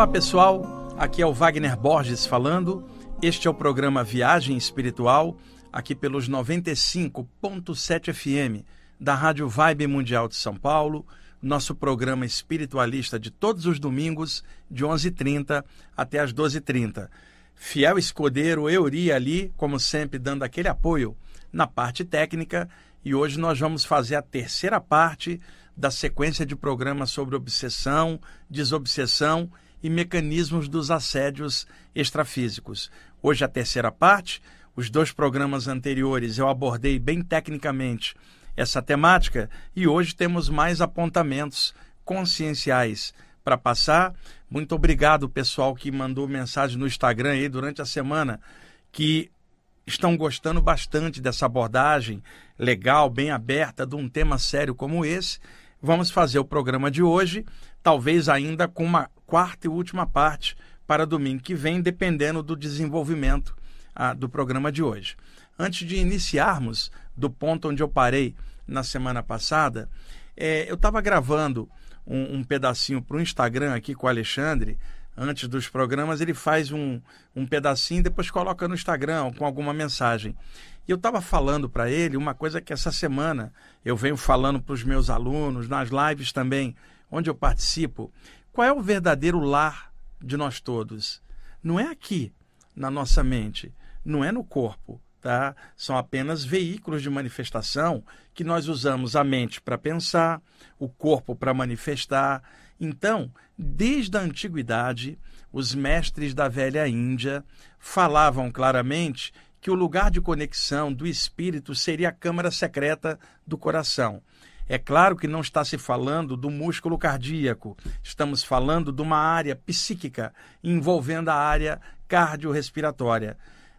Olá pessoal, aqui é o Wagner Borges falando. Este é o programa Viagem Espiritual, aqui pelos 95.7 FM da Rádio Vibe Mundial de São Paulo, nosso programa espiritualista de todos os domingos, de 11h30 até as 12h30. Fiel escudeiro Euri ali, como sempre, dando aquele apoio na parte técnica, e hoje nós vamos fazer a terceira parte da sequência de programas sobre obsessão, desobsessão e mecanismos dos assédios extrafísicos. Hoje a terceira parte, os dois programas anteriores eu abordei bem tecnicamente essa temática e hoje temos mais apontamentos conscienciais para passar. Muito obrigado, pessoal que mandou mensagem no Instagram aí durante a semana que estão gostando bastante dessa abordagem legal, bem aberta de um tema sério como esse. Vamos fazer o programa de hoje, talvez ainda com uma quarta e última parte para domingo que vem, dependendo do desenvolvimento ah, do programa de hoje. Antes de iniciarmos do ponto onde eu parei na semana passada, é, eu estava gravando um, um pedacinho para o Instagram aqui com o Alexandre. Antes dos programas, ele faz um, um pedacinho depois coloca no Instagram com alguma mensagem. E eu estava falando para ele uma coisa que essa semana eu venho falando para os meus alunos, nas lives também, onde eu participo. Qual é o verdadeiro lar de nós todos? Não é aqui, na nossa mente, não é no corpo, tá? São apenas veículos de manifestação que nós usamos a mente para pensar, o corpo para manifestar. Então, desde a antiguidade, os mestres da velha Índia falavam claramente que o lugar de conexão do espírito seria a câmara secreta do coração. É claro que não está se falando do músculo cardíaco, estamos falando de uma área psíquica envolvendo a área cardiorrespiratória.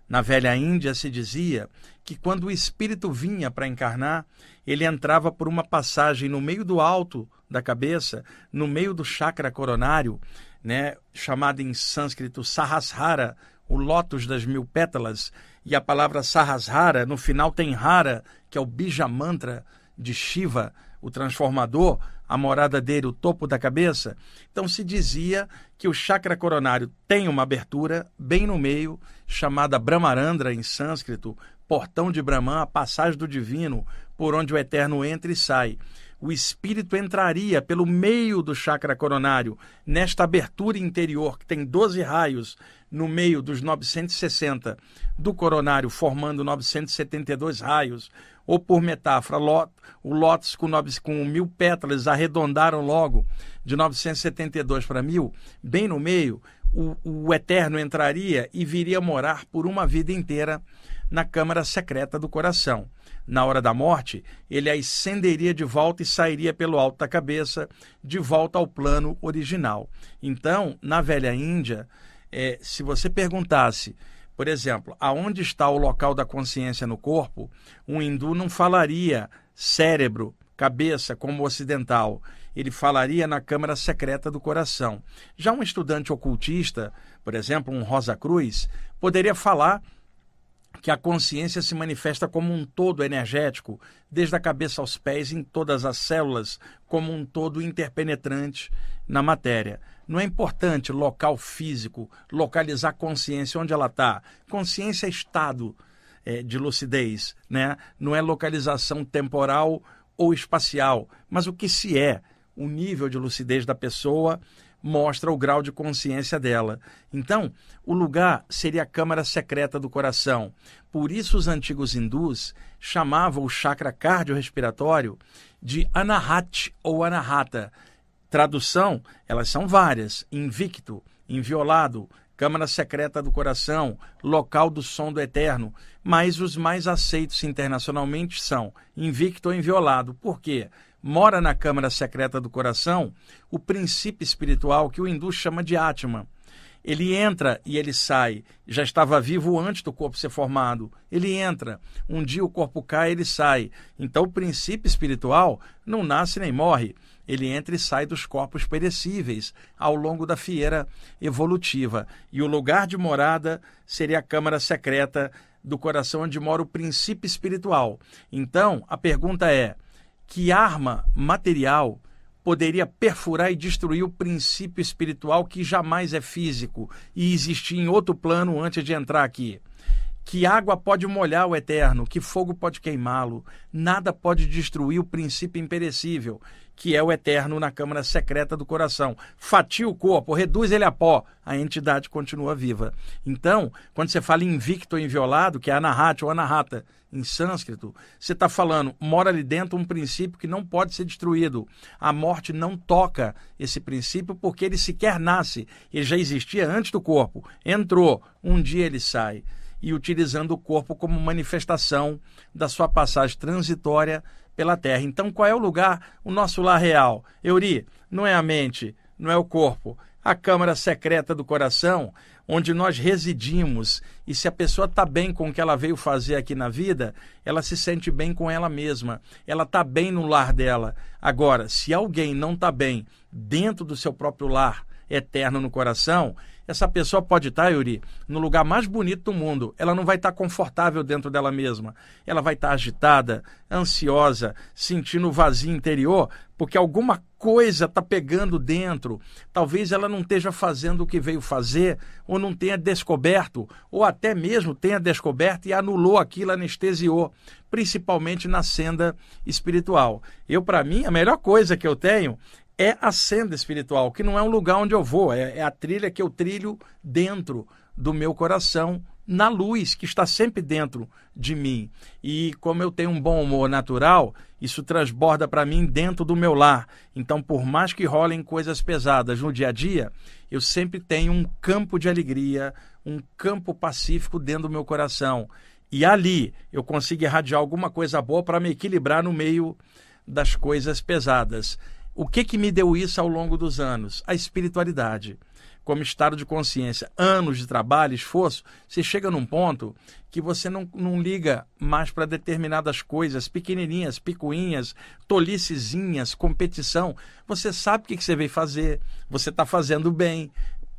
Na velha Índia se dizia que quando o espírito vinha para encarnar, ele entrava por uma passagem no meio do alto da cabeça, no meio do chakra coronário, né, chamado em sânscrito Sahasrara, o lótus das mil pétalas, e a palavra Sahasrara, no final tem Hara, que é o bija mantra de Shiva, o transformador, a morada dele, o topo da cabeça. Então se dizia que o chakra coronário tem uma abertura bem no meio, chamada Brahmarandra em sânscrito, portão de Brahman, a passagem do divino, por onde o eterno entra e sai. O espírito entraria pelo meio do chakra coronário, nesta abertura interior que tem 12 raios no meio dos 960 do coronário, formando 972 raios, ou por metáfora, o lótus com, com mil pétalas arredondaram logo de 972 para mil, bem no meio, o, o eterno entraria e viria morar por uma vida inteira na câmara secreta do coração. Na hora da morte, ele ascenderia de volta e sairia pelo alto da cabeça, de volta ao plano original. Então, na velha Índia, é, se você perguntasse por exemplo, aonde está o local da consciência no corpo, um hindu não falaria cérebro, cabeça, como o ocidental. Ele falaria na câmara secreta do coração. Já um estudante ocultista, por exemplo, um Rosa Cruz, poderia falar que a consciência se manifesta como um todo energético, desde a cabeça aos pés, em todas as células, como um todo interpenetrante na matéria. Não é importante local físico, localizar consciência onde ela está. Consciência é estado é, de lucidez, né? não é localização temporal ou espacial, mas o que se é, o nível de lucidez da pessoa mostra o grau de consciência dela. Então, o lugar seria a câmara secreta do coração. Por isso, os antigos hindus chamavam o chakra cardiorrespiratório de Anahat ou Anahata. Tradução, elas são várias: invicto, inviolado, câmara secreta do coração, local do som do eterno. Mas os mais aceitos internacionalmente são invicto ou inviolado. Por quê? mora na câmara secreta do coração o princípio espiritual que o hindu chama de Atma. Ele entra e ele sai. Já estava vivo antes do corpo ser formado. Ele entra. Um dia o corpo cai, ele sai. Então o princípio espiritual não nasce nem morre. Ele entra e sai dos corpos perecíveis ao longo da fieira evolutiva. E o lugar de morada seria a câmara secreta do coração onde mora o princípio espiritual. Então, a pergunta é: que arma material poderia perfurar e destruir o princípio espiritual que jamais é físico e existia em outro plano antes de entrar aqui. Que água pode molhar o eterno, que fogo pode queimá-lo, nada pode destruir o princípio imperecível, que é o eterno na câmara secreta do coração. Fatia o corpo, reduz ele a pó, a entidade continua viva. Então, quando você fala invicto ou inviolado, que é anahata ou anahata em sânscrito, você está falando, mora ali dentro um princípio que não pode ser destruído. A morte não toca esse princípio porque ele sequer nasce. Ele já existia antes do corpo. Entrou, um dia ele sai. E utilizando o corpo como manifestação da sua passagem transitória pela terra. Então, qual é o lugar, o nosso lar real? Euri, não é a mente, não é o corpo. A câmara secreta do coração, onde nós residimos. E se a pessoa está bem com o que ela veio fazer aqui na vida, ela se sente bem com ela mesma. Ela está bem no lar dela. Agora, se alguém não está bem dentro do seu próprio lar eterno no coração, essa pessoa pode estar, Yuri, no lugar mais bonito do mundo. Ela não vai estar confortável dentro dela mesma. Ela vai estar agitada, ansiosa, sentindo o vazio interior, porque alguma coisa está pegando dentro. Talvez ela não esteja fazendo o que veio fazer, ou não tenha descoberto, ou até mesmo tenha descoberto e anulou aquilo, anestesiou, principalmente na senda espiritual. Eu, para mim, a melhor coisa que eu tenho é a senda espiritual, que não é um lugar onde eu vou, é, é a trilha que eu trilho dentro do meu coração, na luz que está sempre dentro de mim. E como eu tenho um bom humor natural, isso transborda para mim dentro do meu lar. Então, por mais que rolem coisas pesadas no dia a dia, eu sempre tenho um campo de alegria, um campo pacífico dentro do meu coração. E ali eu consigo irradiar alguma coisa boa para me equilibrar no meio das coisas pesadas. O que, que me deu isso ao longo dos anos? A espiritualidade. Como estado de consciência, anos de trabalho, esforço, você chega num ponto que você não, não liga mais para determinadas coisas, pequenininhas, picuinhas, tolicezinhas, competição. Você sabe o que, que você veio fazer, você está fazendo bem,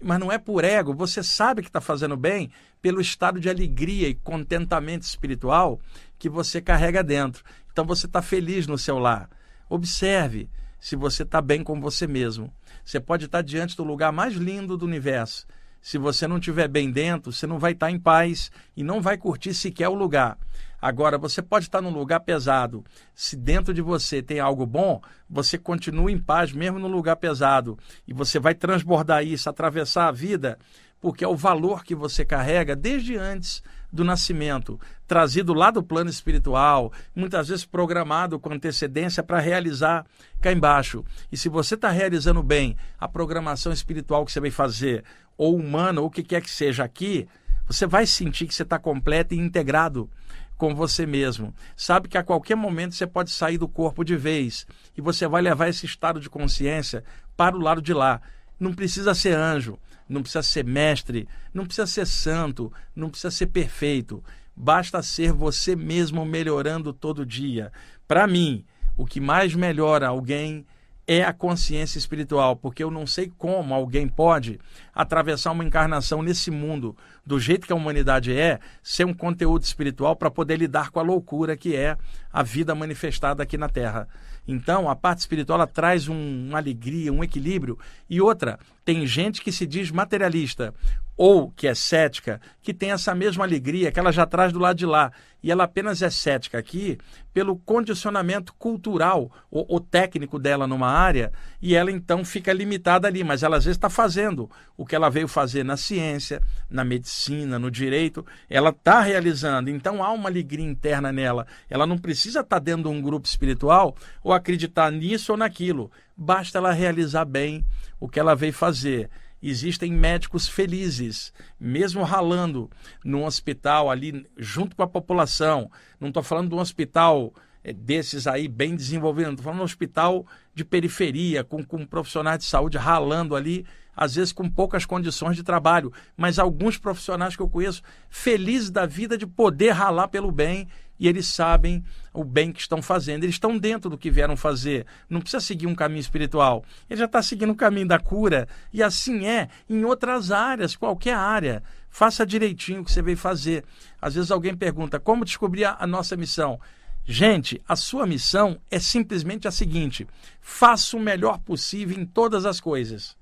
mas não é por ego, você sabe que está fazendo bem pelo estado de alegria e contentamento espiritual que você carrega dentro. Então você está feliz no seu lar. Observe se você está bem com você mesmo. Você pode estar tá diante do lugar mais lindo do universo. Se você não estiver bem dentro, você não vai estar tá em paz e não vai curtir sequer o lugar. Agora, você pode estar tá num lugar pesado. Se dentro de você tem algo bom, você continua em paz mesmo no lugar pesado. E você vai transbordar isso, atravessar a vida, porque é o valor que você carrega desde antes do nascimento, trazido lá do plano espiritual, muitas vezes programado com antecedência para realizar cá embaixo. E se você está realizando bem a programação espiritual que você vai fazer, ou humana, ou o que quer que seja aqui, você vai sentir que você está completo e integrado com você mesmo. Sabe que a qualquer momento você pode sair do corpo de vez e você vai levar esse estado de consciência para o lado de lá. Não precisa ser anjo, não precisa ser mestre, não precisa ser santo, não precisa ser perfeito. Basta ser você mesmo melhorando todo dia. Para mim, o que mais melhora alguém é a consciência espiritual, porque eu não sei como alguém pode atravessar uma encarnação nesse mundo, do jeito que a humanidade é, ser um conteúdo espiritual para poder lidar com a loucura que é a vida manifestada aqui na Terra. Então, a parte espiritual traz um, uma alegria, um equilíbrio. E outra, tem gente que se diz materialista ou que é cética, que tem essa mesma alegria que ela já traz do lado de lá. E ela apenas é cética aqui pelo condicionamento cultural ou, ou técnico dela numa área, e ela então fica limitada ali. Mas ela às vezes está fazendo o que ela veio fazer na ciência, na medicina, no direito, ela está realizando. Então há uma alegria interna nela. Ela não precisa estar tá dentro de um grupo espiritual ou acreditar nisso ou naquilo. Basta ela realizar bem o que ela veio fazer existem médicos felizes, mesmo ralando num hospital ali junto com a população. Não estou falando de um hospital eh, desses aí bem desenvolvido, estou falando de um hospital de periferia, com, com profissionais de saúde ralando ali, às vezes com poucas condições de trabalho, mas alguns profissionais que eu conheço felizes da vida de poder ralar pelo bem e eles sabem o bem que estão fazendo. Eles estão dentro do que vieram fazer. Não precisa seguir um caminho espiritual. Ele já está seguindo o caminho da cura. E assim é em outras áreas, qualquer área. Faça direitinho o que você veio fazer. Às vezes alguém pergunta como descobrir a, nossa missão. Gente, a sua missão é simplesmente a seguinte: faça o melhor possível em todas as coisas.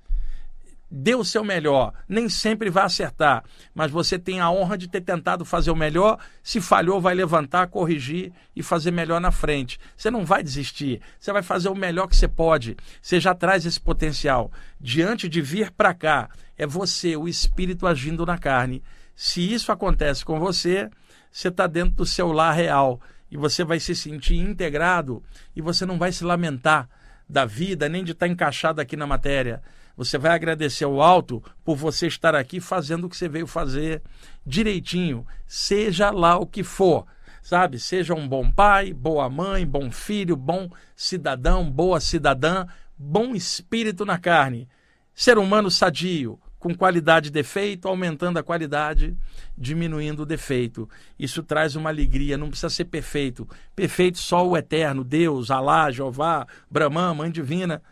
Dê o seu melhor. Nem sempre vai acertar, mas você tem a honra de ter tentado fazer o melhor. Se falhou, vai levantar, corrigir e fazer melhor na frente. Você não vai desistir. Você vai fazer o melhor que você pode. Você já traz esse potencial. Diante de vir para cá, é você, o espírito agindo na carne. Se isso acontece com você, você está dentro do seu lar real e você vai se sentir integrado e você não vai se lamentar da vida nem de estar tá encaixado aqui na matéria. Você vai agradecer ao alto por você estar aqui fazendo o que você veio fazer direitinho, seja lá o que for. Sabe? Seja um bom pai, boa mãe, bom filho, bom cidadão, boa cidadã, bom espírito na carne. Ser humano sadio, com qualidade e defeito, aumentando a qualidade, diminuindo o defeito. Isso traz uma alegria, não precisa ser perfeito. Perfeito só o eterno, Deus, Alá, Jeová, Brahman, Mãe Divina.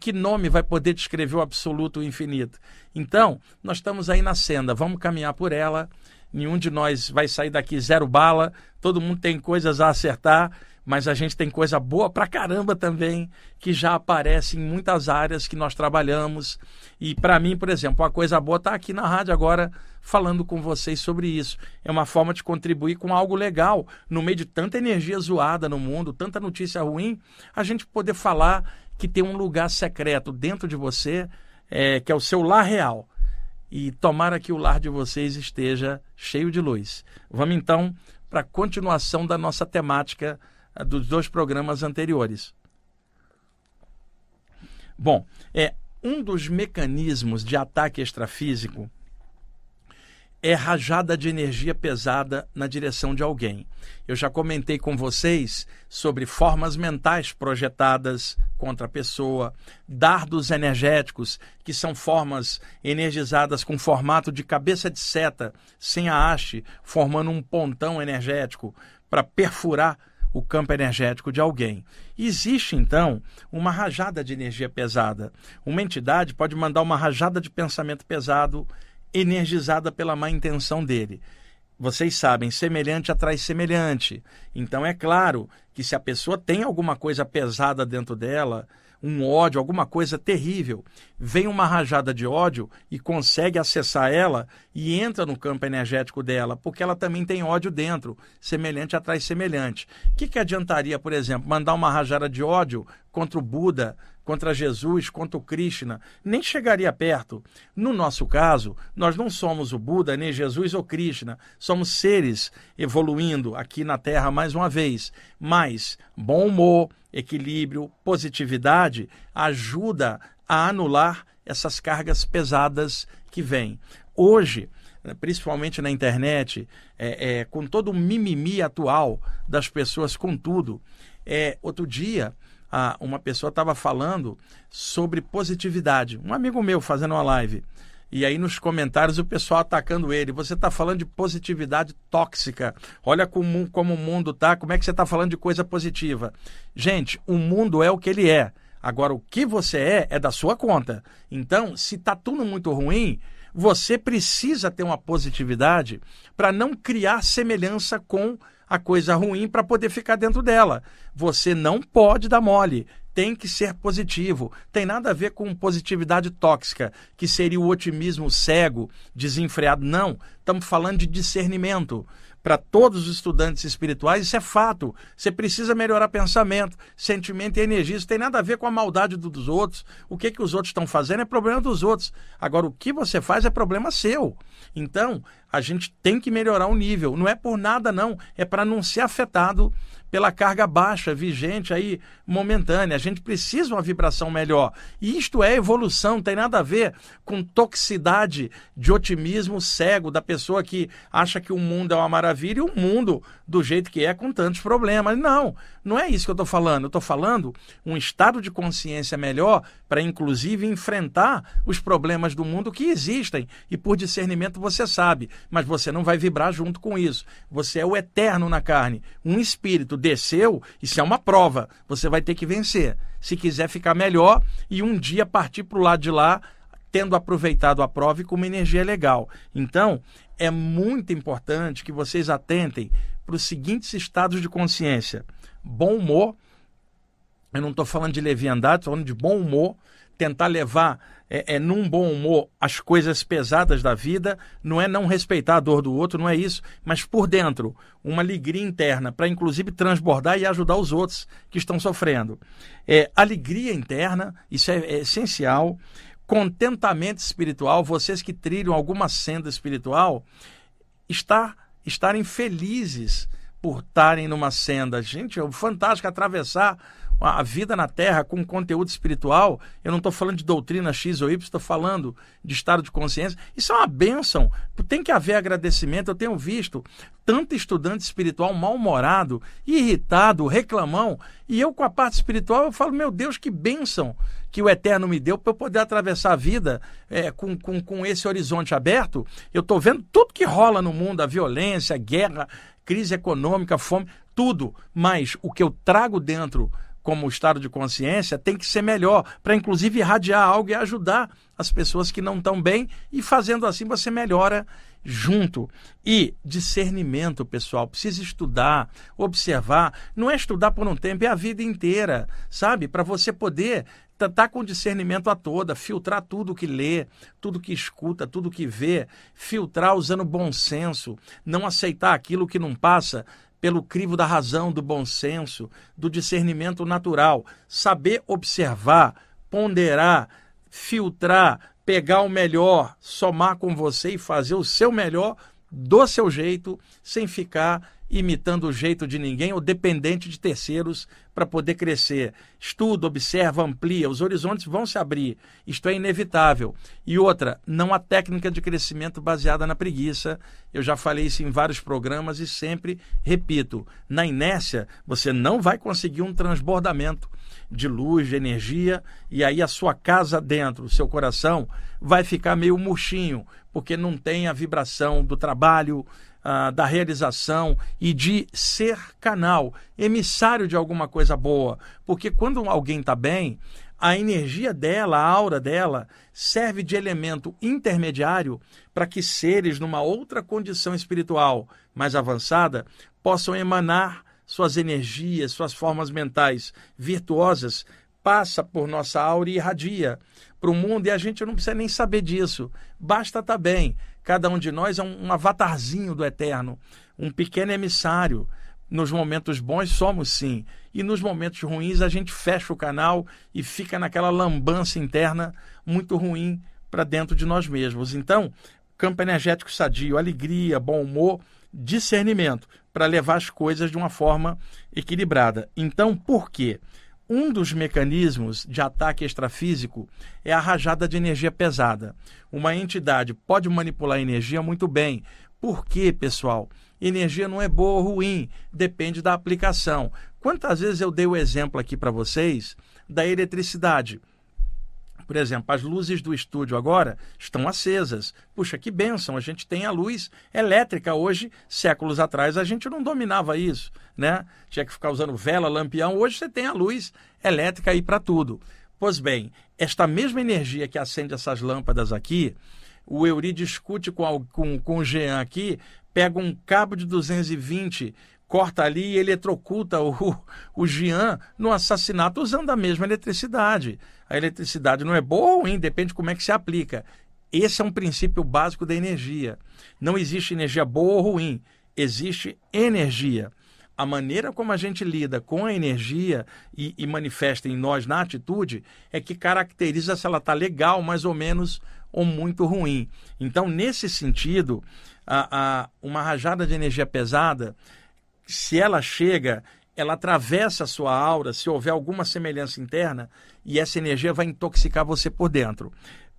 Que nome vai poder descrever o absoluto o infinito? Então, nós estamos aí na senda, vamos caminhar por ela. Nenhum de nós vai sair daqui zero bala, todo mundo tem coisas a acertar, mas a gente tem coisa boa pra caramba também, que já aparece em muitas áreas que nós trabalhamos. E para mim, por exemplo, a coisa boa está aqui na rádio agora falando com vocês sobre isso. É uma forma de contribuir com algo legal. No meio de tanta energia zoada no mundo, tanta notícia ruim, a gente poder falar que tem um lugar secreto dentro de você, é, que é o seu lar real. E tomara que o lar de vocês esteja cheio de luz. Vamos então para a continuação da nossa temática eh, dos dois programas anteriores. Bom, é um dos mecanismos de ataque extrafísico é rajada de energia pesada na direção de alguém. Eu já comentei com vocês sobre formas mentais projetadas contra a pessoa, dardos energéticos, que são formas energizadas com formato de cabeça de seta, sem a haste, formando um pontão energético para perfurar o campo energético de alguém. Existe, então, uma rajada de energia pesada. Uma entidade pode mandar uma rajada de pensamento pesado energizada pela má intenção dele. Vocês sabem, semelhante atrai semelhante. Então é claro que se a pessoa tem alguma coisa pesada dentro dela, um ódio, alguma coisa terrível, vem uma rajada de ódio e consegue acessar ela e entra no campo energético dela, porque ela também tem ódio dentro. Semelhante atrai semelhante. O que, que adiantaria, por exemplo, mandar uma rajada de ódio contra o Buda, contra Jesus, contra o Krishna, nem chegaria perto. No nosso caso, nós não somos o Buda, nem Jesus ou Krishna, somos seres evoluindo aqui na Terra mais uma vez. Mas bom humor, equilíbrio, positividade ajuda a anular essas cargas pesadas que vêm. Hoje, principalmente na internet, é, é, com todo o mimimi atual das pessoas com tudo, é, outro dia ah, uma pessoa estava falando sobre positividade. Um amigo meu fazendo uma live. E aí nos comentários o pessoal atacando ele. Você está falando de positividade tóxica. Olha como, como o mundo tá. Como é que você está falando de coisa positiva? Gente, o mundo é o que ele é. Agora, o que você é é da sua conta. Então, se está tudo muito ruim, você precisa ter uma positividade para não criar semelhança com a coisa ruim para poder ficar dentro dela. Você não pode dar mole. Tem que ser positivo. Tem nada a ver com positividade tóxica, que seria o otimismo cego, desenfreado. Não. Estamos falando de discernimento para todos os estudantes espirituais, isso é fato. Você precisa melhorar pensamento, sentimento e energia. Isso tem nada a ver com a maldade dos outros. O que, que os outros estão fazendo é problema dos outros. Agora, o que você faz é problema seu. Então, a gente tem que melhorar o nível. Não é por nada, não. É para não ser afetado pela carga baixa, vigente aí, momentânea. A gente precisa uma vibração melhor. E isto é evolução, tem nada a ver com toxicidade de otimismo cego da pessoa que acha que o mundo é uma maravilha e o mundo do jeito que é com tantos problemas. Não, não é isso que eu estou falando. Eu estou falando um estado de consciência melhor para, inclusive, enfrentar os problemas do mundo que existem. E por discernimento você sabe, mas você não vai vibrar junto com isso. Você é o eterno na carne, um espírito desceu, isso é uma prova. Você vai ter que vencer. Se quiser ficar melhor e um dia partir para o lado de lá, tendo aproveitado a prova e com uma energia legal. Então, é muito importante que vocês atentem para os seguintes estados de consciência: bom humor. Eu não estou falando de leviandade, estou falando de bom humor. Tentar levar é, é, num bom humor as coisas pesadas da vida, não é não respeitar a dor do outro, não é isso, mas por dentro, uma alegria interna, para inclusive transbordar e ajudar os outros que estão sofrendo. É, alegria interna, isso é, é essencial. Contentamento espiritual, vocês que trilham alguma senda espiritual, estar estarem felizes por estarem numa senda. Gente, é fantástico atravessar a vida na Terra com conteúdo espiritual. Eu não estou falando de doutrina X ou Y, estou falando de estado de consciência. Isso é uma bênção. Tem que haver agradecimento. Eu tenho visto tanto estudante espiritual mal-humorado, irritado, reclamão, e eu com a parte espiritual eu falo, meu Deus, que bênção que o Eterno me deu para eu poder atravessar a vida é, com, com, com esse horizonte aberto. Eu estou vendo tudo que rola no mundo, a violência, a guerra, crise econômica, fome, tudo. Mas o que eu trago dentro como estado de consciência tem que ser melhor, para inclusive irradiar algo e ajudar as pessoas que não estão bem, e fazendo assim você melhora junto. E discernimento, pessoal, precisa estudar, observar. Não é estudar por um tempo, é a vida inteira, sabe? Para você poder estar tá com discernimento a toda, filtrar tudo que lê, tudo que escuta, tudo que vê, filtrar usando bom senso, não aceitar aquilo que não passa pelo crivo da razão, do bom senso, do discernimento natural, saber observar, ponderar, filtrar, pegar o melhor, somar com você e fazer o seu melhor do seu jeito, sem ficar imitando o jeito de ninguém ou dependente de terceiros para poder crescer. Estuda, observa, amplia, os horizontes vão se abrir. Isto é inevitável. E outra, não há técnica de crescimento baseada na preguiça. Eu já falei isso em vários programas e sempre repito: na inércia, você não vai conseguir um transbordamento de luz, de energia, e aí a sua casa dentro, o seu coração, vai ficar meio murchinho, porque não tem a vibração do trabalho, ah, da realização e de ser canal, emissário de alguma coisa boa. Porque quando alguém está bem, a energia dela, a aura dela, serve de elemento intermediário para que seres numa outra condição espiritual mais avançada possam emanar suas energias, suas formas mentais virtuosas, passa por nossa aura e irradia para o mundo e a gente não precisa nem saber disso. Basta estar tá bem. Cada um de nós é um, um avatarzinho do eterno, um pequeno emissário. Nos momentos bons somos sim, e nos momentos ruins a gente fecha o canal e fica naquela lambança interna muito ruim para dentro de nós mesmos. Então, campo energético sadio, alegria, bom humor, discernimento para levar as coisas de uma forma equilibrada. Então, por quê? Um dos mecanismos de ataque extrafísico é a rajada de energia pesada. Uma entidade pode manipular a energia muito bem. Por quê, pessoal? Energia não é boa ou ruim, depende da aplicação. Quantas vezes eu dei o exemplo aqui para vocês da eletricidade? Por exemplo, as luzes do estúdio agora estão acesas. Puxa, que bênção! A gente tem a luz elétrica hoje. Séculos atrás a gente não dominava isso, né? Tinha que ficar usando vela, lampião. Hoje você tem a luz elétrica aí para tudo. Pois bem, esta mesma energia que acende essas lâmpadas aqui, o Euri discute com, com, com o Jean aqui, pega um cabo de 220 corta ali e eletrocuta o, o Jean no assassinato usando a mesma eletricidade. A eletricidade não é boa ou ruim, depende de como é que se aplica. Esse é um princípio básico da energia. Não existe energia boa ou ruim, existe energia. A maneira como a gente lida com a energia e, e manifesta em nós na atitude é que caracteriza se ela está legal, mais ou menos, ou muito ruim. Então, nesse sentido, a, a, uma rajada de energia pesada se ela chega, ela atravessa a sua aura, se houver alguma semelhança interna, e essa energia vai intoxicar você por dentro.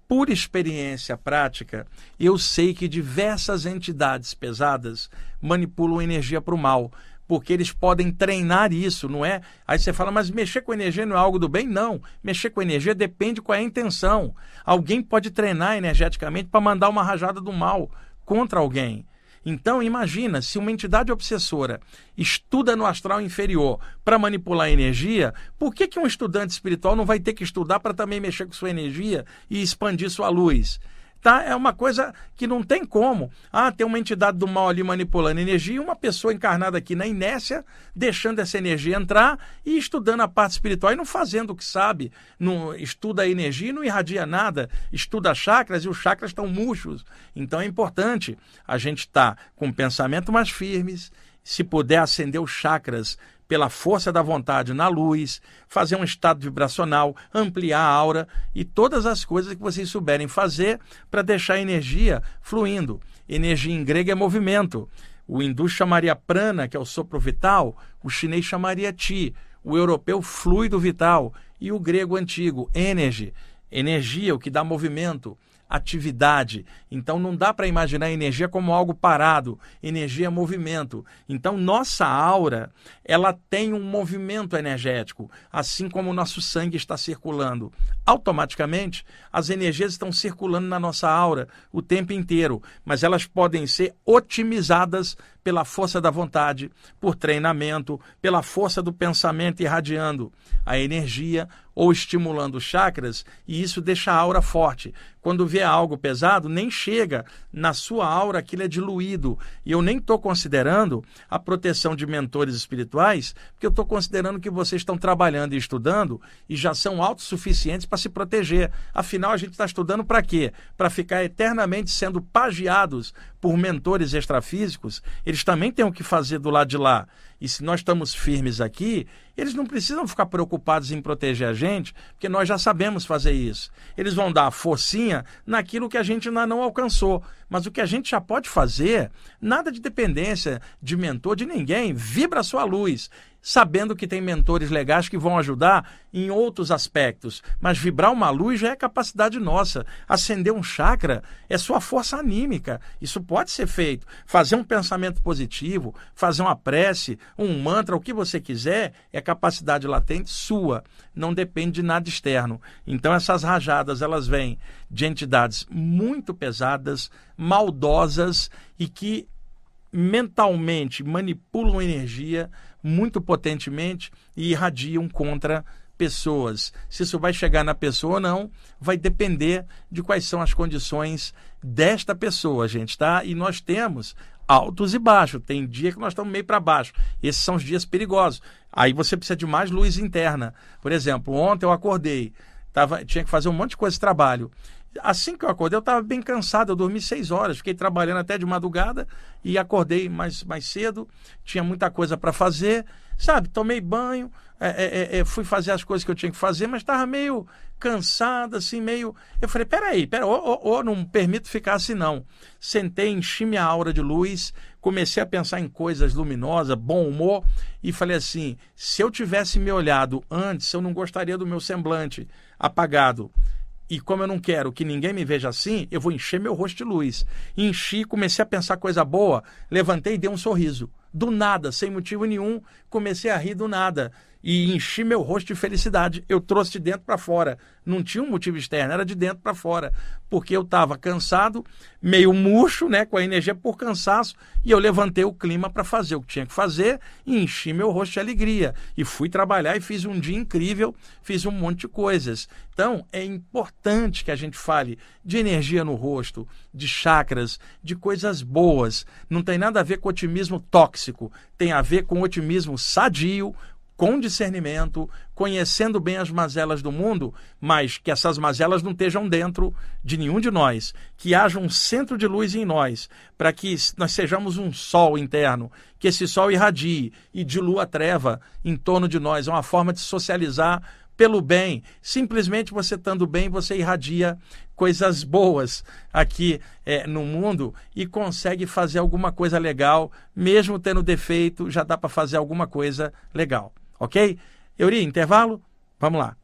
Por experiência prática, eu sei que diversas entidades pesadas manipulam energia para o mal, porque eles podem treinar isso, não é? Aí você fala, mas mexer com energia não é algo do bem? Não. Mexer com energia depende qual é a intenção. Alguém pode treinar energeticamente para mandar uma rajada do mal contra alguém. Então, imagina, se uma entidade obsessora estuda no astral inferior para manipular energia, por que, que um estudante espiritual não vai ter que estudar para também mexer com sua energia e expandir sua luz? Tá? É uma coisa que não tem como. Ah, tem uma entidade do mal ali manipulando energia e uma pessoa encarnada aqui na inércia, deixando essa energia entrar e estudando a parte espiritual e não fazendo o que sabe, não estuda a energia e não irradia nada, estuda chakras e os chakras estão murchos. Então é importante a gente estar tá com pensamento mais firmes, se puder acender os chakras pela força da vontade na luz, fazer um estado vibracional, ampliar a aura e todas as coisas que vocês souberem fazer para deixar a energia fluindo. Energia em grego é movimento. O hindu chamaria prana, que é o sopro vital, o chinês chamaria ti, o europeu fluido vital e o grego antigo energy, energia, o que dá movimento atividade. Então não dá para imaginar energia como algo parado. Energia é movimento. Então nossa aura, ela tem um movimento energético, assim como o nosso sangue está circulando. Automaticamente, as energias estão circulando na nossa aura o tempo inteiro, mas elas podem ser otimizadas pela força da vontade, por treinamento, pela força do pensamento irradiando a energia ou estimulando chakras, e isso deixa a aura forte. Quando vê algo pesado, nem chega na sua aura, aquilo é diluído. E eu nem estou considerando a proteção de mentores espirituais, porque eu estou considerando que vocês estão trabalhando e estudando e já são autossuficientes para se proteger. Afinal, a gente está estudando para quê? Para ficar eternamente sendo pagiados por mentores extrafísicos. Eles também têm o que fazer do lado de lá. E se nós estamos firmes aqui, eles não precisam ficar preocupados em proteger a gente, porque nós já sabemos fazer isso. Eles vão dar a forcinha naquilo que a gente ainda não alcançou. Mas o que a gente já pode fazer, nada de dependência de mentor de ninguém, vibra a sua luz sabendo que tem mentores legais que vão ajudar em outros aspectos. Mas vibrar uma luz já é capacidade nossa. Acender um chakra é sua força anímica. Isso pode ser feito. Fazer um pensamento positivo, fazer uma prece, um mantra, o que você quiser, é capacidade latente sua. Não depende de nada externo. Então essas rajadas, elas vêm de entidades muito pesadas, maldosas e que mentalmente manipulam energia muito potentemente e irradiam contra pessoas. Se isso vai chegar na pessoa ou não, vai depender de quais são as condições desta pessoa, gente, tá? E nós temos altos e baixos. Tem dia que nós estamos meio para baixo. Esses são os dias perigosos. Aí você precisa de mais luz interna. Por exemplo, ontem eu acordei, tava, tinha que fazer um monte de coisa de trabalho. Assim que eu acordei, eu estava bem cansado. Eu dormi seis horas, fiquei trabalhando até de madrugada e acordei mais, mais cedo. Tinha muita coisa para fazer, sabe? Tomei banho, é, é, é, é, fui fazer as coisas que eu tinha que fazer, mas estava meio cansado, assim, meio. Eu falei: peraí, peraí, ou, ou, ou não permito ficar assim, não. Sentei, enchi minha aura de luz, comecei a pensar em coisas luminosas, bom humor, e falei assim: se eu tivesse me olhado antes, eu não gostaria do meu semblante apagado. E como eu não quero que ninguém me veja assim, eu vou encher meu rosto de luz. Enchi, comecei a pensar coisa boa, levantei e dei um sorriso. Do nada, sem motivo nenhum, comecei a rir do nada e enchi meu rosto de felicidade. Eu trouxe de dentro para fora. Não tinha um motivo externo, era de dentro para fora. Porque eu estava cansado, meio murcho, né, com a energia por cansaço, e eu levantei o clima para fazer o que tinha que fazer e enchi meu rosto de alegria. E fui trabalhar e fiz um dia incrível, fiz um monte de coisas. Então, é importante que a gente fale de energia no rosto, de chakras, de coisas boas. Não tem nada a ver com otimismo tóxico, tem a ver com otimismo sadio, com discernimento, conhecendo bem as mazelas do mundo, mas que essas mazelas não estejam dentro de nenhum de nós, que haja um centro de luz em nós, para que nós sejamos um sol interno, que esse sol irradie e dilua a treva em torno de nós. É uma forma de socializar pelo bem. Simplesmente você estando bem, você irradia coisas boas aqui é, no mundo e consegue fazer alguma coisa legal, mesmo tendo defeito, já dá para fazer alguma coisa legal. Ok? Euri, intervalo? Vamos lá.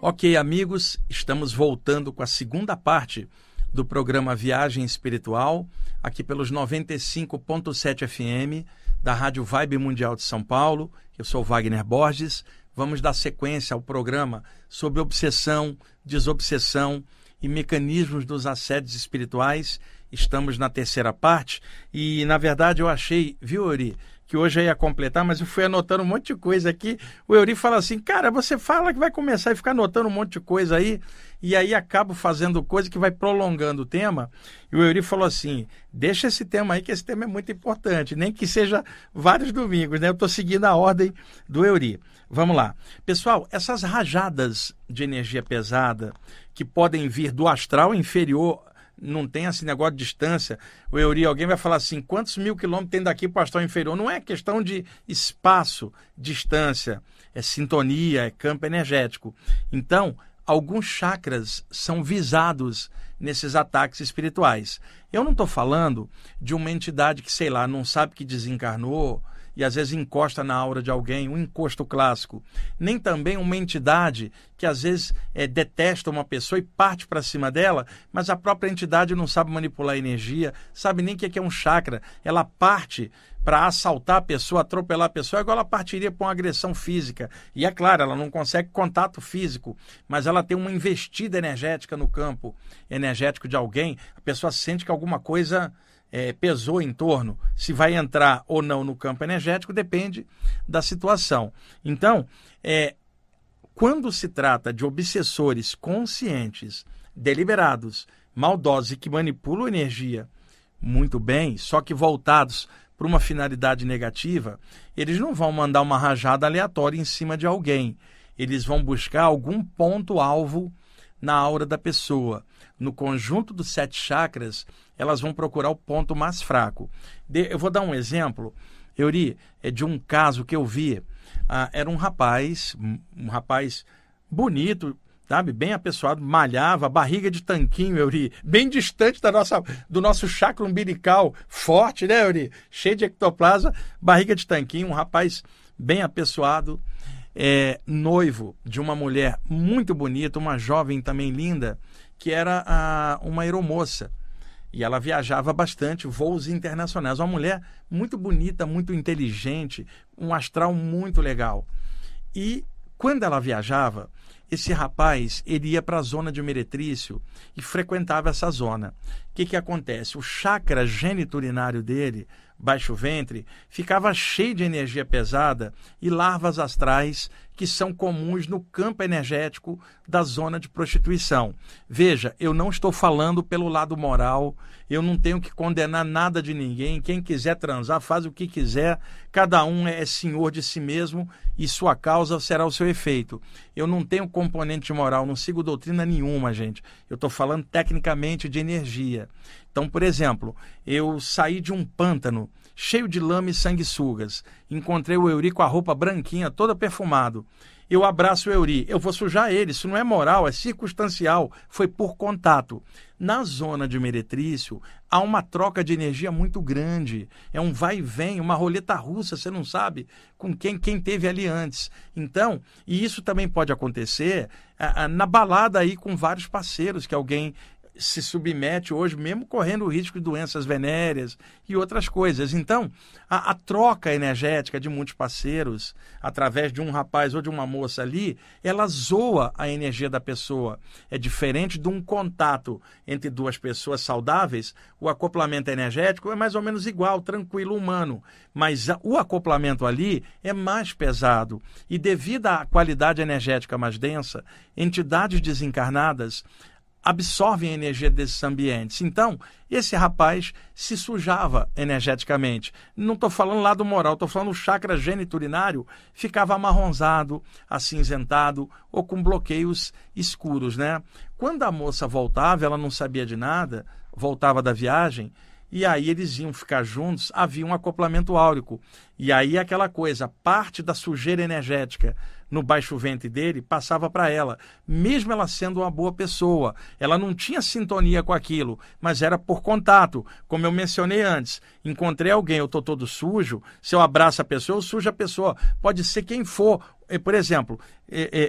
Ok, amigos, estamos voltando com a segunda parte do programa Viagem Espiritual, aqui pelos 95.7 FM da Rádio Vibe Mundial de São Paulo. Eu sou Wagner Borges. Vamos dar sequência ao programa sobre obsessão, desobsessão e mecanismos dos assédios espirituais. Estamos na terceira parte e, na verdade, eu achei, viu, Ori, que hoje eu ia completar, mas eu fui anotando um monte de coisa aqui. O Euri fala assim, cara, você fala que vai começar e ficar anotando um monte de coisa aí, e aí acabo fazendo coisa que vai prolongando o tema. E o Euri falou assim, deixa esse tema aí, que esse tema é muito importante, nem que seja vários domingos, né? Eu estou seguindo a ordem do Euri. Vamos lá. Pessoal, essas rajadas de energia pesada que podem vir do astral inferior não tem esse negócio de distância. O Euri, alguém vai falar assim: quantos mil quilômetros tem daqui para astral inferior? Não é questão de espaço, distância, é sintonia, é campo energético. Então, alguns chakras são visados nesses ataques espirituais. Eu não estou falando de uma entidade que, sei lá, não sabe que desencarnou e às vezes encosta na aura de alguém, um encosto clássico. Nem também uma entidade que às vezes é, detesta uma pessoa e parte para cima dela, mas a própria entidade não sabe manipular a energia, sabe nem o que é um chakra. Ela parte para assaltar a pessoa, atropelar a pessoa, igual ela partiria para uma agressão física. E é claro, ela não consegue contato físico, mas ela tem uma investida energética no campo energético de alguém, a pessoa sente que alguma coisa é, pesou em torno, se vai entrar ou não no campo energético, depende da situação. Então, é, quando se trata de obsessores conscientes, deliberados, maldosos e que manipulam energia muito bem, só que voltados para uma finalidade negativa, eles não vão mandar uma rajada aleatória em cima de alguém. Eles vão buscar algum ponto-alvo na aura da pessoa. No conjunto dos sete chakras, elas vão procurar o ponto mais fraco. De, eu vou dar um exemplo, Euri, é de um caso que eu vi. Ah, era um rapaz, um rapaz bonito, sabe, bem apessoado, malhava, barriga de tanquinho, Euri, bem distante da nossa, do nosso chakra umbilical, forte, né, Euri? Cheio de ectoplasma, barriga de tanquinho, um rapaz bem apessoado, é, noivo de uma mulher muito bonita, uma jovem também linda, que era a, uma aeromoça. E ela viajava bastante, voos internacionais. Uma mulher muito bonita, muito inteligente, um astral muito legal. E quando ela viajava, esse rapaz ele ia para a zona de meretrício e frequentava essa zona. O que, que acontece? O chakra geniturinário dele, baixo ventre, ficava cheio de energia pesada e larvas astrais que são comuns no campo energético da zona de prostituição. Veja, eu não estou falando pelo lado moral, eu não tenho que condenar nada de ninguém. Quem quiser transar, faz o que quiser, cada um é senhor de si mesmo e sua causa será o seu efeito. Eu não tenho componente moral, não sigo doutrina nenhuma, gente. Eu estou falando tecnicamente de energia. Então, por exemplo, eu saí de um pântano cheio de lama e sanguessugas. Encontrei o Euri com a roupa branquinha, toda perfumado. Eu abraço o Euri, eu vou sujar ele, isso não é moral, é circunstancial, foi por contato. Na zona de meretrício, há uma troca de energia muito grande, é um vai e vem, uma roleta russa, você não sabe com quem, quem teve ali antes. Então, e isso também pode acontecer na balada aí com vários parceiros que alguém se submete hoje, mesmo correndo o risco de doenças venéreas e outras coisas. Então, a, a, troca energética de muitos parceiros, através de um rapaz ou de uma moça ali, ela zoa a energia da pessoa. É diferente de um contato entre duas pessoas saudáveis, o acoplamento energético é mais ou menos igual, tranquilo, humano. Mas a, o acoplamento ali é mais pesado. E devido à qualidade energética mais densa, entidades desencarnadas absorvem a energia desses ambientes. Então, esse rapaz se sujava energeticamente. Não estou falando lá do moral, estou falando o chakra geniturinário ficava amarronzado, acinzentado ou com bloqueios escuros, né? Quando a moça voltava, ela não sabia de nada, voltava da viagem, e aí eles iam ficar juntos, havia um acoplamento áurico. E aí aquela coisa, parte da sujeira energética no baixo ventre dele passava para ela, mesmo ela sendo uma boa pessoa. Ela não tinha sintonia com aquilo, mas era por contato. Como eu mencionei antes, encontrei alguém, eu estou todo sujo, se eu abraço a pessoa, eu sujo a pessoa. Pode ser quem for. Por exemplo,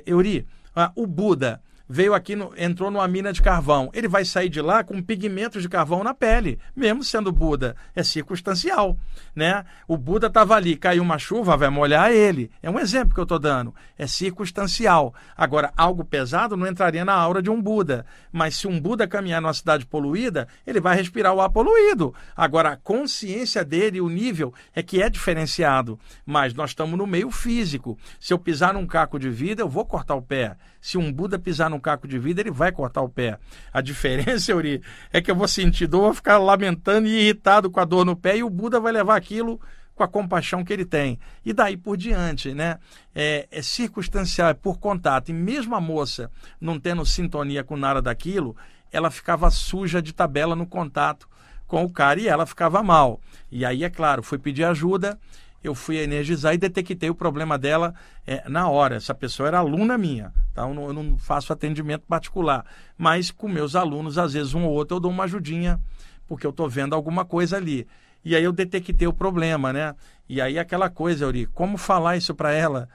Euri, o Buda veio aqui, no, entrou numa mina de carvão. Ele vai sair de lá com pigmentos de carvão na pele, mesmo sendo Buda. É circunstancial, né? O Buda estava ali, caiu uma chuva, vai molhar ele. É um exemplo que eu estou dando. É circunstancial. Agora, algo pesado não entraria na aura de um Buda. Mas se um Buda caminhar numa cidade poluída, ele vai respirar o ar poluído. Agora, a consciência dele, o nível, é que é diferenciado. Mas nós estamos no meio físico. Se eu pisar num caco de vida, eu vou cortar o pé. Se um Buda pisar num caco de vida, ele vai cortar o pé. A diferença, Euri, é que eu vou sentir dor, vou ficar lamentando e irritado com a dor no pé, e o Buda vai levar aquilo com a compaixão que ele tem. E daí por diante, né? É, é circunstancial, é por contato. E mesmo a moça não tendo sintonia com nada daquilo, ela ficava suja de tabela no contato com o cara e ela ficava mal. E aí, é claro, fui pedir ajuda eu fui energizar e detectei o problema dela é, na hora. Essa pessoa era aluna minha, eu, não, eu não faço atendimento particular, mas com meus alunos, às vezes um ou outro, eu dou uma ajudinha, porque eu estou vendo alguma coisa ali. E aí eu detectei o problema, né? E aí aquela coisa, Euri, como falar isso para ela,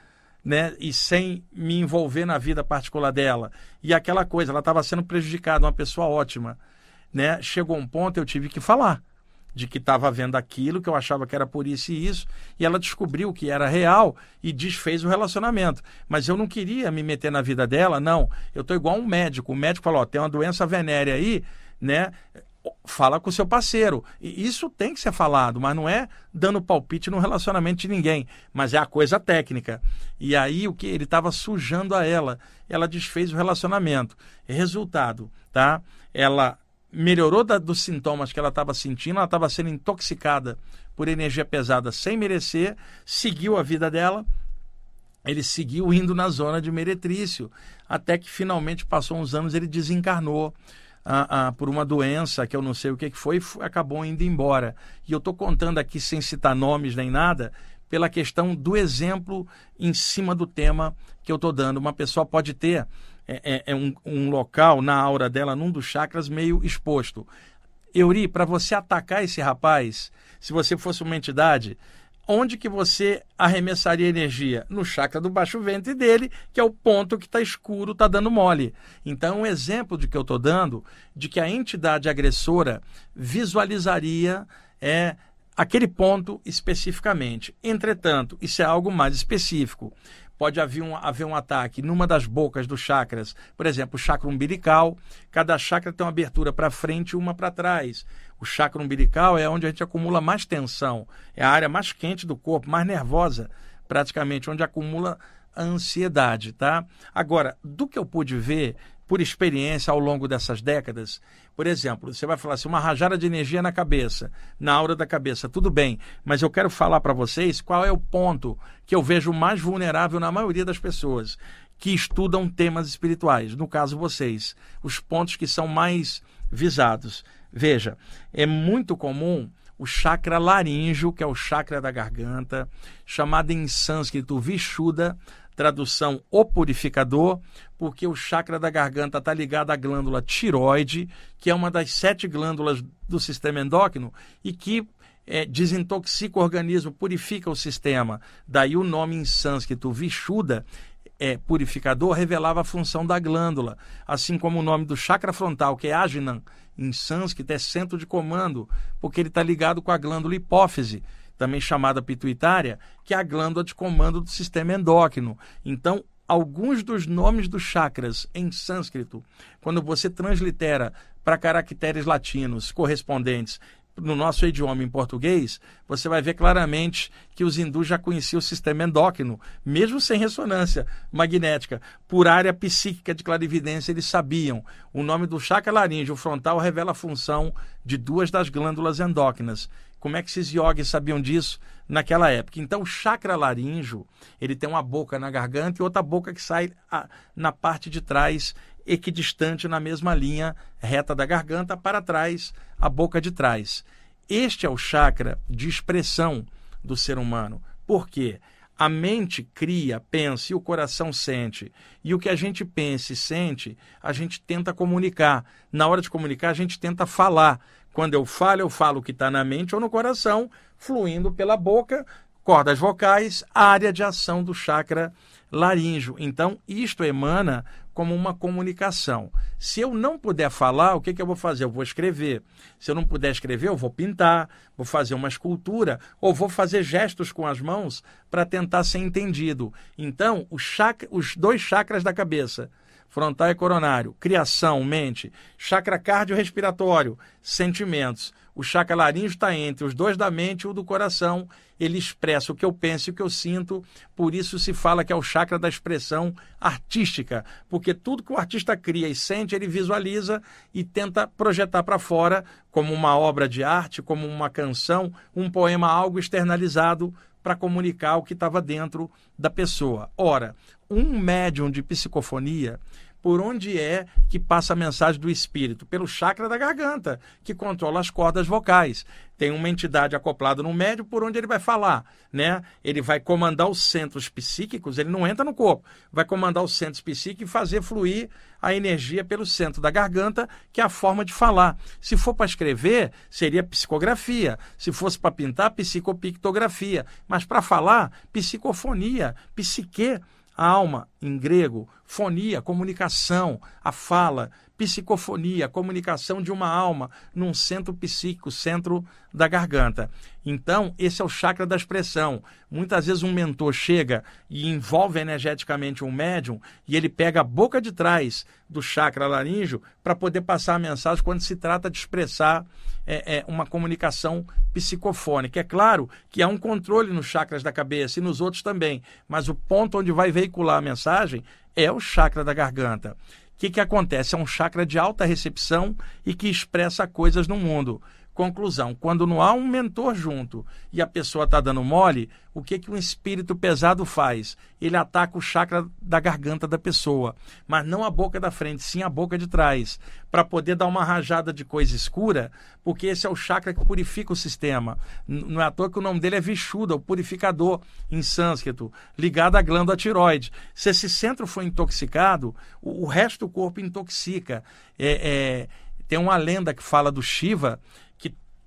né? E sem me envolver na vida particular dela. E aquela coisa, ela estava sendo prejudicada, uma pessoa ótima, né? Chegou um ponto eu tive que falar de que estava vendo aquilo, que eu achava que era por isso e isso, e ela descobriu que era real e desfez o relacionamento. Mas eu não queria me meter na vida dela, não. Eu estou igual um médico. O médico falou: ó, tem uma doença venérea aí, né? Fala com o seu parceiro. E isso tem que ser falado, mas não é dando palpite no relacionamento de ninguém, mas é a coisa técnica. E aí o que ele estava sujando a ela, ela desfez o relacionamento. Resultado, tá? Ela melhorou da, dos sintomas que ela estava sentindo, ela estava sendo intoxicada por energia pesada sem merecer, seguiu a vida dela, ele seguiu indo na zona de meretrício, até que finalmente passou uns anos ele desencarnou. Ah, ah, por uma doença que eu não sei o que, que foi, acabou indo embora. E eu estou contando aqui sem citar nomes nem nada, pela questão do exemplo em cima do tema que eu estou dando. Uma pessoa pode ter é, é, é um, um, local na aura dela, num dos chakras, meio exposto. Euri, para você atacar esse rapaz, se você fosse uma entidade, onde que você arremessaria energia? No chakra do baixo ventre dele, que é o ponto que está escuro, está dando mole. Então, um exemplo de que eu estou dando, de que a entidade agressora visualizaria é, aquele ponto especificamente. Entretanto, isso é algo mais específico pode haver um, haver um ataque numa das bocas dos chakras, por exemplo, o chakra umbilical, cada chakra tem uma abertura para frente e uma para trás. O chakra umbilical é onde a gente acumula mais tensão, é a área mais quente do corpo, mais nervosa, praticamente, onde acumula a ansiedade, tá? Agora, do que eu pude ver, por experiência ao longo dessas décadas. Por exemplo, você vai falar assim, uma rajada de energia na cabeça, na aura da cabeça, tudo bem, mas eu quero falar para vocês qual é o ponto que eu vejo mais vulnerável na maioria das pessoas que estudam temas espirituais, no caso vocês, os pontos que são mais visados. Veja, é muito comum o chakra laríngeo, que é o chakra da garganta, chamado em sânscrito Vishuddha, tradução o purificador, porque o chakra da garganta está ligado à glândula tiroide, que é uma das sete glândulas do sistema endócrino e que é, desintoxica o organismo, purifica o sistema. Daí o nome em sânscrito Vishuddha, é, purificador, revelava a função da glândula, assim como o nome do chakra frontal, que é Ajnan, em sânscrito, é centro de comando, porque ele está ligado com a glândula hipófise também chamada pituitária, que é a glândula de comando do sistema endócrino. Então, alguns dos nomes dos chakras em sânscrito, quando você translitera para caracteres latinos correspondentes no nosso idioma em português, você vai ver claramente que os hindus já conheciam o sistema endócrino, mesmo sem ressonância magnética. Por área psíquica de clarividência, eles sabiam. O nome do chakra laríngeo frontal revela a função de duas das glândulas endócrinas. Como é que esses yogis sabiam disso naquela época? Então, o chakra laríngeo, ele tem uma boca na garganta e outra boca que sai a, na parte de trás, equidistante na mesma linha reta da garganta, para trás, a boca de trás. Este é o chakra de expressão do ser humano. Por quê? A mente cria, pensa e o coração sente. E o que a gente pensa e sente, a gente tenta comunicar. Na hora de comunicar, a gente tenta falar. Quando eu falo, eu falo o que está na mente ou no coração, fluindo pela boca, cordas vocais, área de ação do chakra laríngeo. Então, isto emana como uma comunicação. Se eu não puder falar, o que, que eu vou fazer? Eu vou escrever. Se eu não puder escrever, eu vou pintar, vou fazer uma escultura ou vou fazer gestos com as mãos para tentar ser entendido. Então, chakra, os dois chakras da cabeça, frontal e coronário, criação, mente, chakra cardiorrespiratório, sentimentos. O chakra laríngeo está entre os dois da mente e o do coração. Ele expressa o que eu penso e o que eu sinto. Por isso se fala que é o chakra da expressão artística, porque tudo que o artista cria e sente, ele visualiza e tenta projetar para fora como uma obra de arte, como uma canção, um poema, algo externalizado para comunicar o que estava dentro da pessoa. Ora, um médium de psicofonia, por onde é que passa a mensagem do espírito? Pelo chakra da garganta, que controla as cordas vocais. Tem uma entidade acoplada no médium por onde ele vai falar, né? Ele vai comandar os centros psíquicos, ele não entra no corpo, vai comandar os centros psíquicos e fazer fluir a energia pelo centro da garganta, que é a forma de falar. Se for para escrever, seria psicografia. Se fosse para pintar, psicopictografia. Mas para falar, psicofonia, psique alma em grego, fonia, comunicação, a fala, psicofonia, comunicação de uma alma num centro psíquico, centro da garganta. Então, esse é o chakra da expressão. Muitas vezes um mentor chega e envolve energeticamente um médium e ele pega a boca de trás do chakra laríngeo para poder passar a mensagem quando se trata de expressar é, é, uma comunicação psicofônica. É claro que há um controle nos chakras da cabeça e nos outros também, mas o ponto onde vai veicular a mensagem é o chakra da garganta. Que, que acontece? É um chakra de alta recepção e que expressa coisas no mundo. Conclusão: quando não há um mentor junto e a pessoa está dando mole, o que, que um espírito pesado faz? Ele ataca o chakra da garganta da pessoa, mas não a boca da frente, sim a boca de trás, para poder dar uma rajada de coisa escura, porque esse é o chakra que purifica o sistema. Não é à toa que o nome dele é Vishuddha, o purificador em sânscrito, ligado à glândula tiroide. Se esse centro for intoxicado, o, o resto do corpo intoxica. É, é, tem uma lenda que fala do Shiva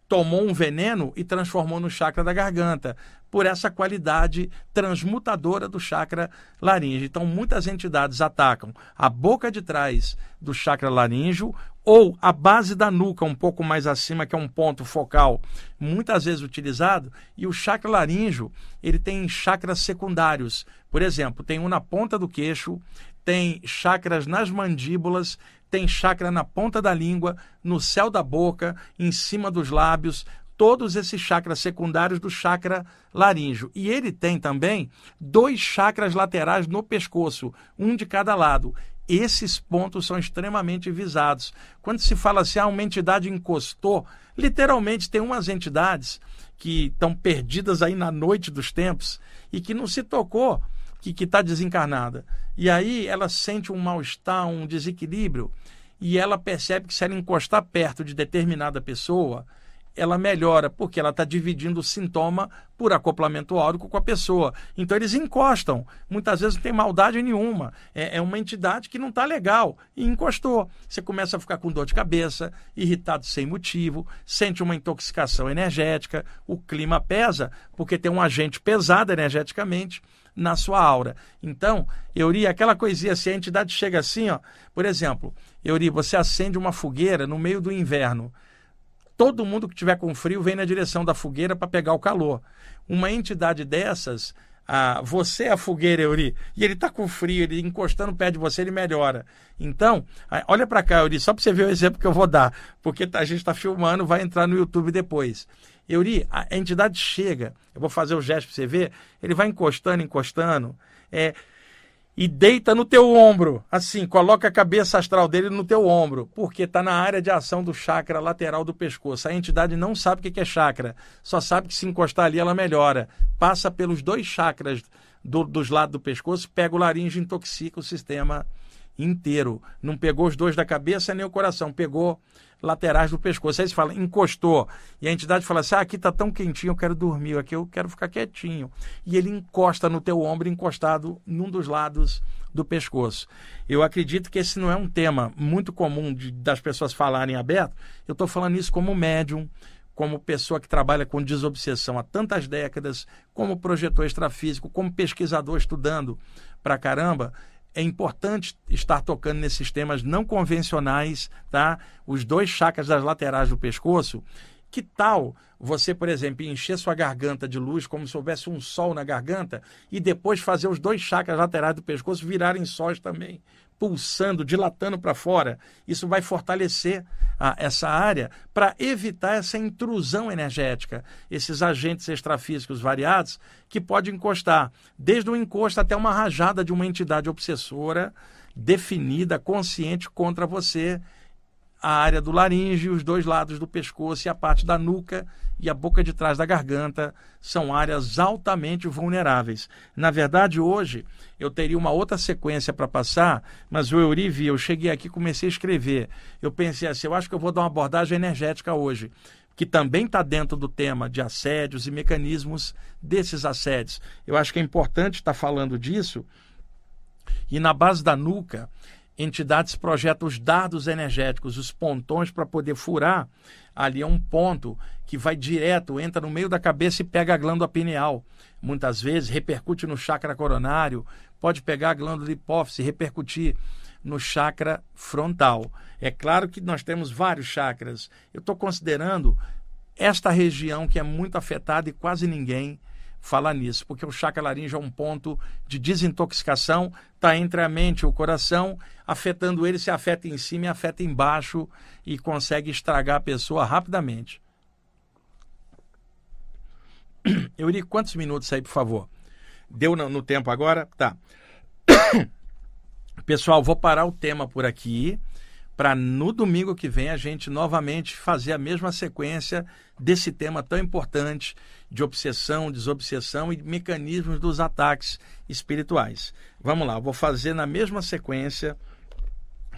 tomou um veneno e transformou no chakra da garganta, por essa qualidade transmutadora do chakra laríngeo. Então, muitas entidades atacam a boca de trás do chakra laríngeo ou a base da nuca, um pouco mais acima, que é um ponto focal muitas vezes utilizado, e o chakra laríngeo, ele tem chakras secundários. Por exemplo, tem um na ponta do queixo, tem chakras nas mandíbulas, tem chakra na ponta da língua, no céu da boca, em cima dos lábios, todos esses chakras secundários do chakra laríngeo. E ele tem também dois chakras laterais no pescoço, um de cada lado. Esses pontos são extremamente visados. Quando se fala assim, ah, uma entidade encostou, literalmente tem umas entidades que estão perdidas aí na noite dos tempos e que não se tocou que está desencarnada. E aí ela sente um mal-estar, um desequilíbrio, e ela percebe que se ela encostar perto de determinada pessoa, ela melhora, porque ela está dividindo o sintoma por acoplamento áurico com a pessoa. Então eles encostam. Muitas vezes não tem maldade nenhuma. É, é uma entidade que não está legal. E encostou. Você começa a ficar com dor de cabeça, irritado sem motivo, sente uma intoxicação energética, o clima pesa, porque tem um agente pesado energeticamente na sua aura. Então, Euri, aquela coisinha assim, a entidade chega assim, ó. Por exemplo, Euri, você acende uma fogueira no meio do inverno. Todo mundo que tiver com frio vem na direção da fogueira para pegar o calor. Uma entidade dessas, ah, você é a fogueira, Euri, e ele está com frio, ele encostando perto de você, ele melhora. Então, olha para cá, Euri, só para você ver o exemplo que eu vou dar, porque a gente está filmando, vai entrar no YouTube depois. Euri, a entidade chega, eu vou fazer o gesto para você ver, ele vai encostando, encostando, é, e deita no teu ombro, assim, coloca a cabeça astral dele no teu ombro, porque está na área de ação do chakra lateral do pescoço. A entidade não sabe o que é chakra, só sabe que se encostar ali ela melhora. Passa pelos dois chakras do, dos lados do pescoço, pega o laringe intoxica o sistema inteiro. Não pegou os dois da cabeça nem o coração, pegou laterais do pescoço. Aí você fala, encostou. E a entidade fala assim: ah, aqui está tão quentinho, eu quero dormir, aqui eu quero ficar quietinho. E ele encosta no teu ombro, encostado num dos lados do pescoço. Eu acredito que esse não é um tema muito comum de, das pessoas falarem aberto. Eu estou falando isso como médium, como pessoa que trabalha com desobsessão há tantas décadas, como projetor extrafísico, como pesquisador estudando pra caramba, é importante estar tocando nesses temas não convencionais, tá? Os dois chakras das laterais do pescoço. Que tal você, por exemplo, encher sua garganta de luz como se houvesse um sol na garganta e depois fazer os dois chakras laterais do pescoço virarem sóis também? Pulsando, dilatando para fora. Isso vai fortalecer a, essa área para evitar essa intrusão energética, esses agentes extrafísicos variados que pode encostar, desde o encosto até uma rajada de uma entidade obsessora definida, consciente contra você a área do laringe, os dois lados do pescoço e a parte da nuca e a boca de trás da garganta são áreas altamente vulneráveis. Na verdade, hoje eu teria uma outra sequência para passar, mas o Eurivi, eu cheguei aqui comecei a escrever. Eu pensei assim, eu acho que eu vou dar uma abordagem energética hoje, que também está dentro do tema de assédios e mecanismos desses assédios. Eu acho que é importante estar tá falando disso. E na base da nuca, entidades projetam os dados energéticos, os pontões para poder furar. Ali é um ponto que vai direto, entra no meio da cabeça e pega a glândula pineal. Muitas vezes repercute no chakra coronário, pode pegar a glândula hipófise repercutir no chakra frontal. É claro que nós temos vários chakras. Eu estou considerando esta região que é muito afetada e quase ninguém falar nisso, porque o chakra laringe é um ponto de desintoxicação, está entre a mente e o coração, afetando ele, se afeta em cima e afeta embaixo e consegue estragar a pessoa rapidamente. Eu iria quantos minutos aí, por favor? Deu no, no tempo agora? Tá. Pessoal, vou parar o tema por aqui para no domingo que vem a gente novamente fazer a mesma sequência desse tema tão importante de obsessão, desobsessão e mecanismos dos ataques espirituais. Vamos lá, vou fazer na mesma sequência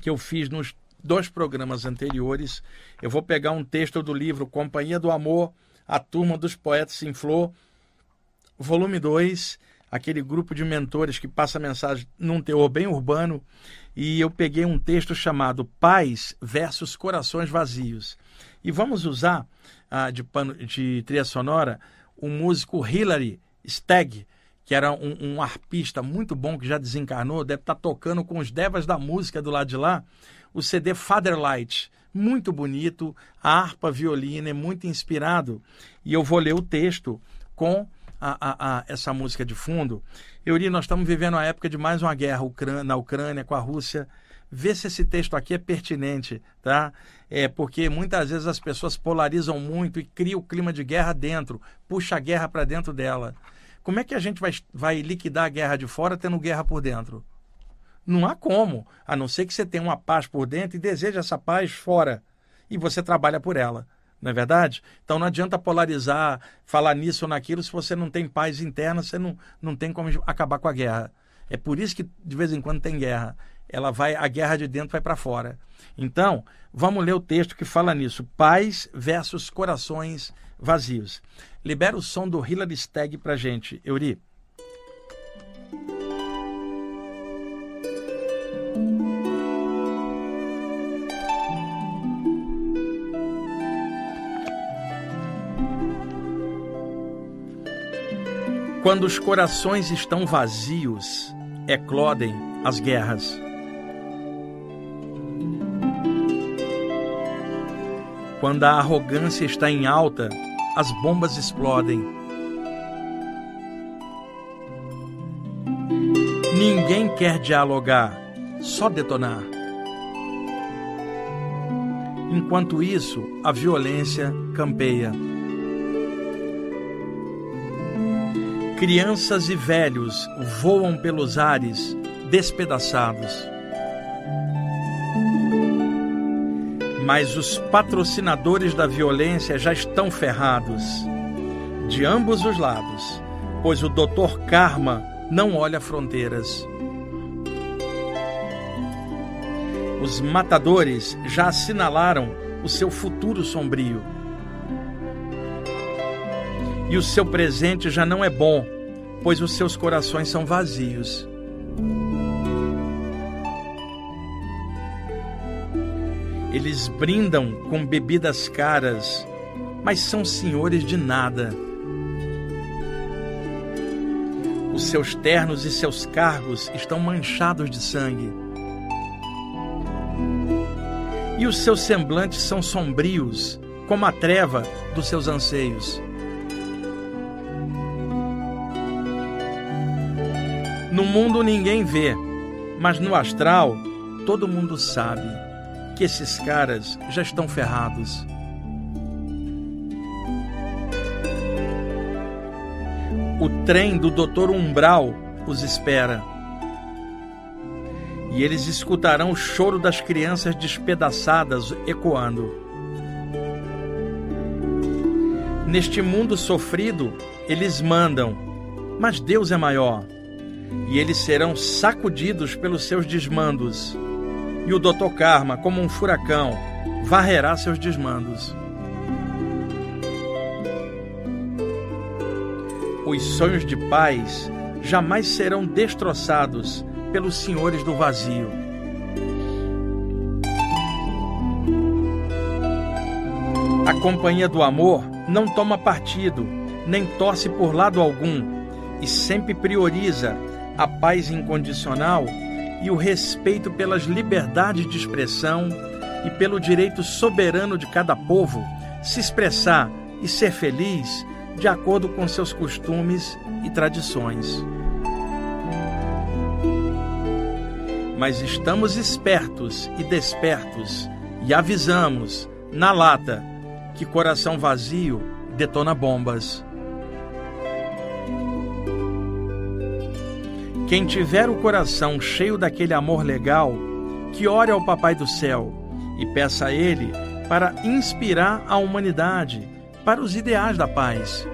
que eu fiz nos dois programas anteriores. Eu vou pegar um texto do livro Companhia do Amor, a Turma dos Poetas em Flor, volume 2, aquele grupo de mentores que passa mensagem num teor bem urbano e eu peguei um texto chamado Paz versus Corações Vazios. E vamos usar ah, de, pano, de trilha sonora o músico Hilary Stagg, que era um, um, arpista muito bom que já desencarnou, deve estar tá tocando com os devas da música do lado de lá, o CD Fatherlight, muito bonito, a harpa violina é muito inspirado. E eu vou ler o texto com a, a, a essa música de fundo. Euri, nós estamos vivendo a época de mais uma guerra na Ucrânia com a Rússia. Vê se esse texto aqui é pertinente, tá? É porque muitas vezes as pessoas polarizam muito e criam o clima de guerra dentro, puxa a guerra para dentro dela. Como é que a gente vai, vai liquidar a guerra de fora tendo guerra por dentro? Não há como, a não ser que você tenha uma paz por dentro e deseje essa paz fora. E você trabalha por ela. Não é verdade? Então não adianta polarizar, falar nisso ou naquilo, se você não tem paz interna, você não, não tem como acabar com a guerra. É por isso que de vez em quando tem guerra. Ela vai, a guerra de dentro vai para fora. Então, vamos ler o texto que fala nisso: paz versus corações vazios. Libera o som do Hilary Stagg para gente, Euri. Quando os corações estão vazios, eclodem as guerras. Quando a arrogância está em alta, as bombas explodem. Ninguém quer dialogar, só detonar. Enquanto isso, a violência campeia. Crianças e velhos voam pelos ares, despedaçados. Mas os patrocinadores da violência já estão ferrados, de ambos os lados, pois o Dr. Karma não olha fronteiras. Os matadores já assinalaram o seu futuro sombrio e o seu presente já não é bom, pois os seus corações são vazios. Eles brindam com bebidas caras, mas são senhores de nada. Os seus ternos e seus cargos estão manchados de sangue. E os seus semblantes são sombrios, como a treva dos seus anseios. No mundo ninguém vê, mas no astral todo mundo sabe que esses caras já estão ferrados. O trem do Doutor Umbral os espera. E eles escutarão o choro das crianças despedaçadas ecoando. Neste mundo sofrido, eles mandam, mas Deus é maior. E eles serão sacudidos pelos seus desmandos. E o Doutor Karma, como um furacão, varrerá seus desmandos. Os sonhos de paz jamais serão destroçados pelos senhores do vazio. A companhia do amor não toma partido, nem torce por lado algum, e sempre prioriza a paz incondicional e o respeito pelas liberdades de expressão e pelo direito soberano de cada povo se expressar e ser feliz de acordo com seus costumes e tradições. Mas estamos espertos e despertos e avisamos, na lata, que coração vazio detona bombas. Quem tiver o coração cheio daquele amor legal, que ore ao Papai do Céu e peça a Ele para inspirar a humanidade para os ideais da paz.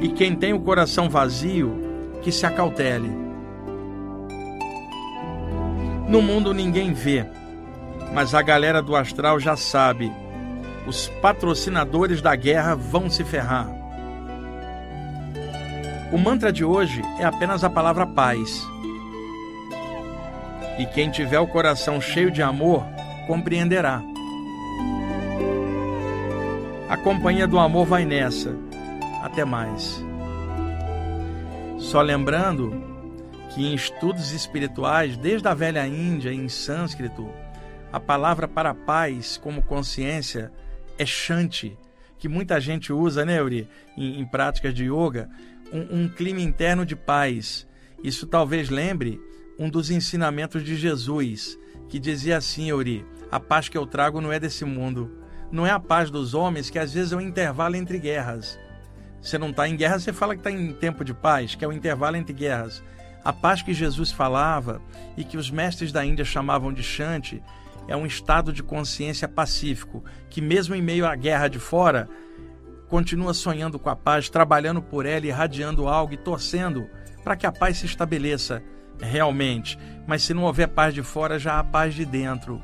E quem tem o coração vazio, que se acautele. No mundo ninguém vê, mas a galera do astral já sabe. Os patrocinadores da guerra vão se ferrar. O mantra de hoje é apenas a palavra paz. E quem tiver o coração cheio de amor compreenderá. A companhia do amor vai nessa. Até mais. Só lembrando que em estudos espirituais, desde a velha Índia, em sânscrito, a palavra para paz como consciência é shanti, que muita gente usa, né, Uri, em, em práticas de yoga, um, um clima interno de paz. Isso talvez lembre um dos ensinamentos de Jesus, que dizia assim, Uri, a paz que eu trago não é desse mundo não é a paz dos homens, que às vezes é um intervalo entre guerras. Você não está em guerra, você fala que está em tempo de paz, que é o um intervalo entre guerras. A paz que Jesus falava e que os mestres da Índia chamavam de Shanti é um estado de consciência pacífico, que mesmo em meio à guerra de fora, continua sonhando com a paz, trabalhando por ela, irradiando algo e torcendo para que a paz se estabeleça realmente. Mas se não houver paz de fora, já há paz de dentro.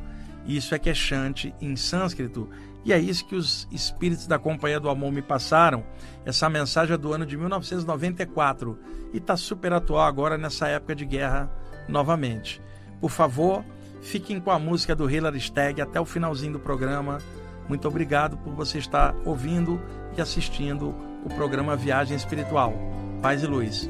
Isso é que é Shanti em sânscrito e é isso que os espíritos da Companhia do Amor me passaram. Essa mensagem é do ano de 1994 e está super atual agora nessa época de guerra novamente. Por favor, fiquem com a música do Hillary Stagg até o finalzinho do programa. Muito obrigado por você estar ouvindo e assistindo o programa Viagem Espiritual. Paz e luz.